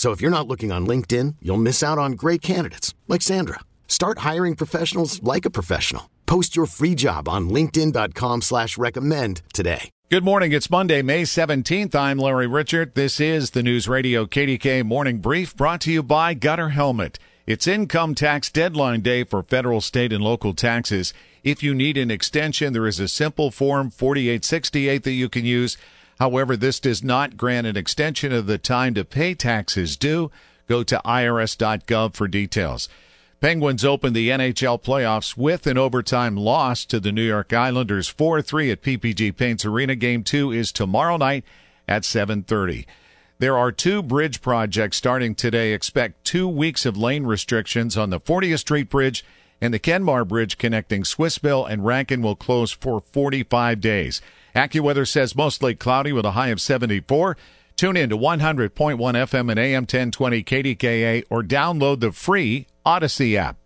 So if you're not looking on LinkedIn, you'll miss out on great candidates like Sandra. Start hiring professionals like a professional. Post your free job on LinkedIn.com slash recommend today. Good morning. It's Monday, May 17th. I'm Larry Richert. This is the News Radio KDK Morning Brief brought to you by Gutter Helmet. It's income tax deadline day for federal, state, and local taxes. If you need an extension, there is a simple form 4868 that you can use. However, this does not grant an extension of the time to pay taxes due. Go to irs.gov for details. Penguins opened the NHL playoffs with an overtime loss to the New York Islanders 4-3 at PPG Paints Arena. Game 2 is tomorrow night at 7:30. There are two bridge projects starting today. Expect 2 weeks of lane restrictions on the 40th Street Bridge and the Kenmar Bridge connecting Swissvale and Rankin will close for 45 days. AccuWeather says mostly cloudy with a high of 74. Tune in to 100.1 FM and AM 1020 KDKA or download the free Audacy app.